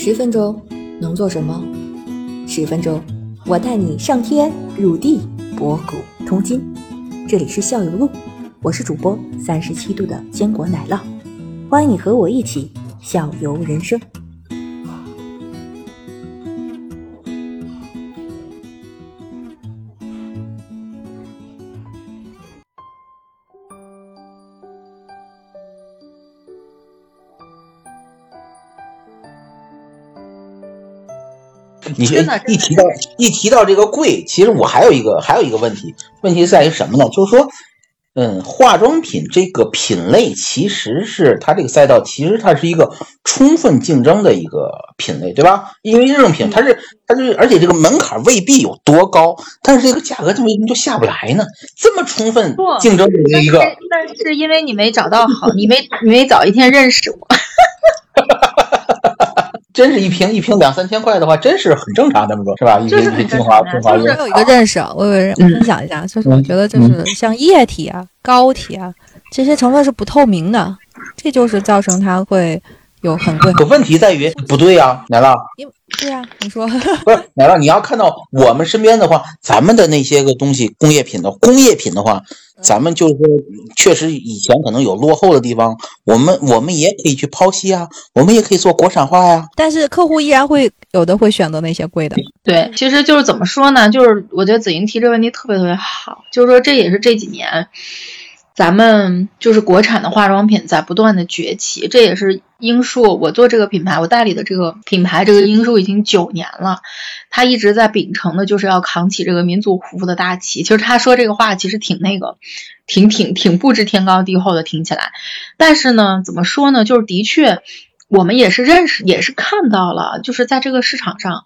十分钟能做什么？十分钟，我带你上天入地，博古通今。这里是校友录，我是主播三十七度的坚果奶酪，欢迎你和我一起校游人生。你真的一提到一提到这个贵，其实我还有一个还有一个问题，问题在于什么呢？就是说，嗯，化妆品这个品类其实是它这个赛道，其实它是一个充分竞争的一个品类，对吧？因为日用品它是它是，而且这个门槛未必有多高，但是这个价格怎么就下不来呢？这么充分竞争的一个，但是因为你没找到好，你没你没早一天认识我。真是一瓶一瓶两三千块的话，真是很正常，这么说，是吧？一瓶一瓶精华精华液。我有一个认识，我有分享一下，就是我觉得就是像液体啊、膏体啊这些成分是不透明的，这就是造成它会有很贵。可问题在于不对呀，奶酪。因对呀，你说不是奶酪，你要看到我们身边的话，咱们的那些个东西，工业品的工业品的话。咱们就是说，确实以前可能有落后的地方，我们我们也可以去剖析啊，我们也可以做国产化呀。但是客户依然会有的会选择那些贵的。对，其实就是怎么说呢？就是我觉得子莹提这个问题特别特别好，就是说这也是这几年。咱们就是国产的化妆品在不断的崛起，这也是英树。我做这个品牌，我代理的这个品牌，这个英树已经九年了，他一直在秉承的就是要扛起这个民族护肤的大旗。其实他说这个话其实挺那个，挺挺挺不知天高地厚的，听起来。但是呢，怎么说呢？就是的确，我们也是认识，也是看到了，就是在这个市场上。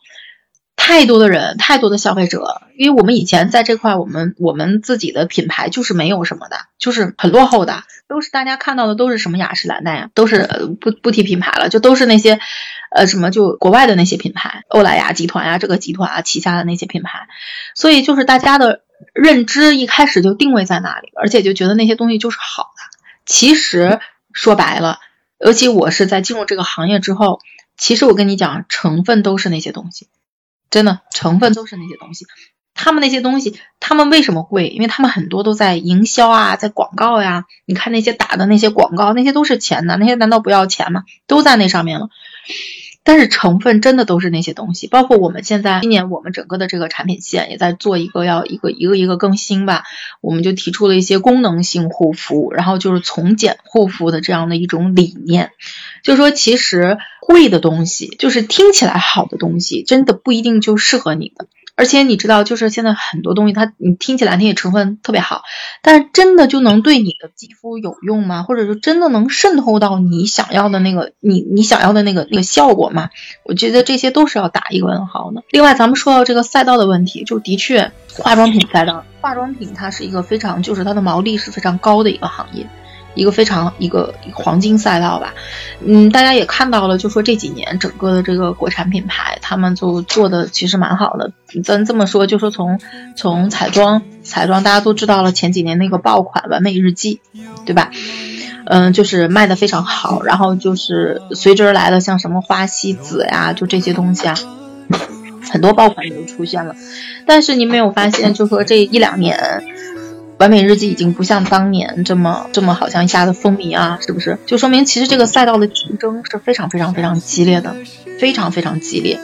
太多的人，太多的消费者，因为我们以前在这块，我们我们自己的品牌就是没有什么的，就是很落后的，都是大家看到的都是什么雅诗兰黛呀，都是不不提品牌了，就都是那些，呃，什么就国外的那些品牌，欧莱雅集团呀，这个集团啊旗下的那些品牌，所以就是大家的认知一开始就定位在那里，而且就觉得那些东西就是好的。其实说白了，尤其我是在进入这个行业之后，其实我跟你讲，成分都是那些东西。真的成分都是那些东西，他们那些东西，他们为什么贵？因为他们很多都在营销啊，在广告呀。你看那些打的那些广告，那些都是钱的，那些难道不要钱吗？都在那上面了。但是成分真的都是那些东西，包括我们现在今年我们整个的这个产品线也在做一个要一个一个一个更新吧。我们就提出了一些功能性护肤，然后就是从简护肤的这样的一种理念。就说其实贵的东西，就是听起来好的东西，真的不一定就适合你的。而且你知道，就是现在很多东西，它你听起来那些成分特别好，但是真的就能对你的肌肤有用吗？或者说真的能渗透到你想要的那个你你想要的那个那个效果吗？我觉得这些都是要打一个问号的。另外，咱们说到这个赛道的问题，就的确化妆品赛道，化妆品它是一个非常就是它的毛利是非常高的一个行业。一个非常一个黄金赛道吧，嗯，大家也看到了，就说这几年整个的这个国产品牌，他们就做的其实蛮好的。咱这么说，就说从从彩妆，彩妆大家都知道了，前几年那个爆款完美日记，对吧？嗯，就是卖的非常好，然后就是随之而来的像什么花西子呀，就这些东西啊，很多爆款也都出现了。但是你没有发现，就说这一两年。完美日记已经不像当年这么这么好像一下子风靡啊，是不是？就说明其实这个赛道的竞争是非常非常非常激烈的，非常非常激烈。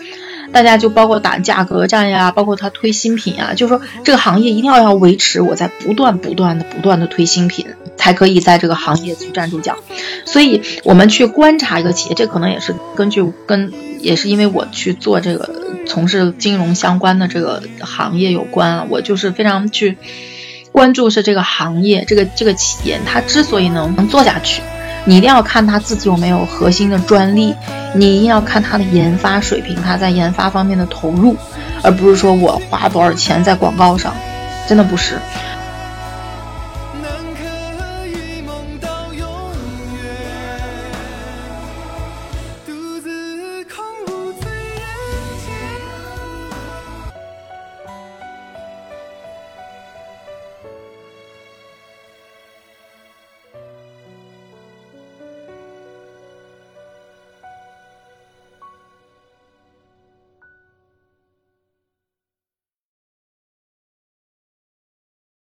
大家就包括打价格战呀，包括他推新品啊，就说这个行业一定要要维持我在不断不断的不断的推新品，才可以在这个行业去站住脚。所以我们去观察一个企业，这可能也是根据跟也是因为我去做这个从事金融相关的这个行业有关啊，我就是非常去。关注是这个行业这个这个企业它之所以能能做下去你一定要看它自己有没有核心的专利你一定要看它的研发水平它在研发方面的投入而不是说我花多少钱在广告上真的不是。